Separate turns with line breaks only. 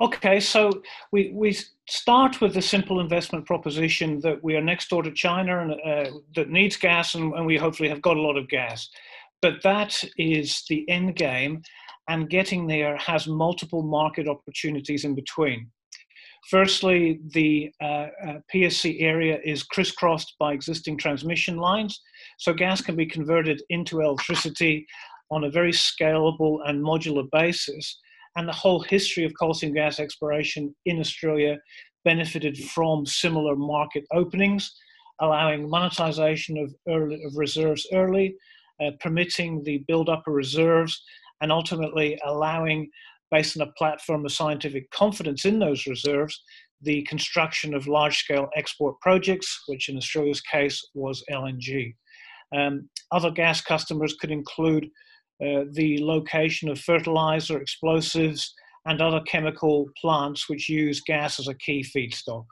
Okay, so we, we start with the simple investment proposition that we are next door to China and uh, that needs gas, and, and we hopefully have got a lot of gas. But that is the end game, and getting there has multiple market opportunities in between. Firstly, the uh, uh, PSC area is crisscrossed by existing transmission lines, so gas can be converted into electricity on a very scalable and modular basis and the whole history of coal seam gas exploration in Australia benefited from similar market openings, allowing monetization of, early, of reserves early, uh, permitting the build-up of reserves, and ultimately allowing, based on a platform of scientific confidence in those reserves, the construction of large-scale export projects, which in Australia's case was LNG. Um, other gas customers could include uh, the location of fertilizer, explosives, and other chemical plants which use gas as a key feedstock.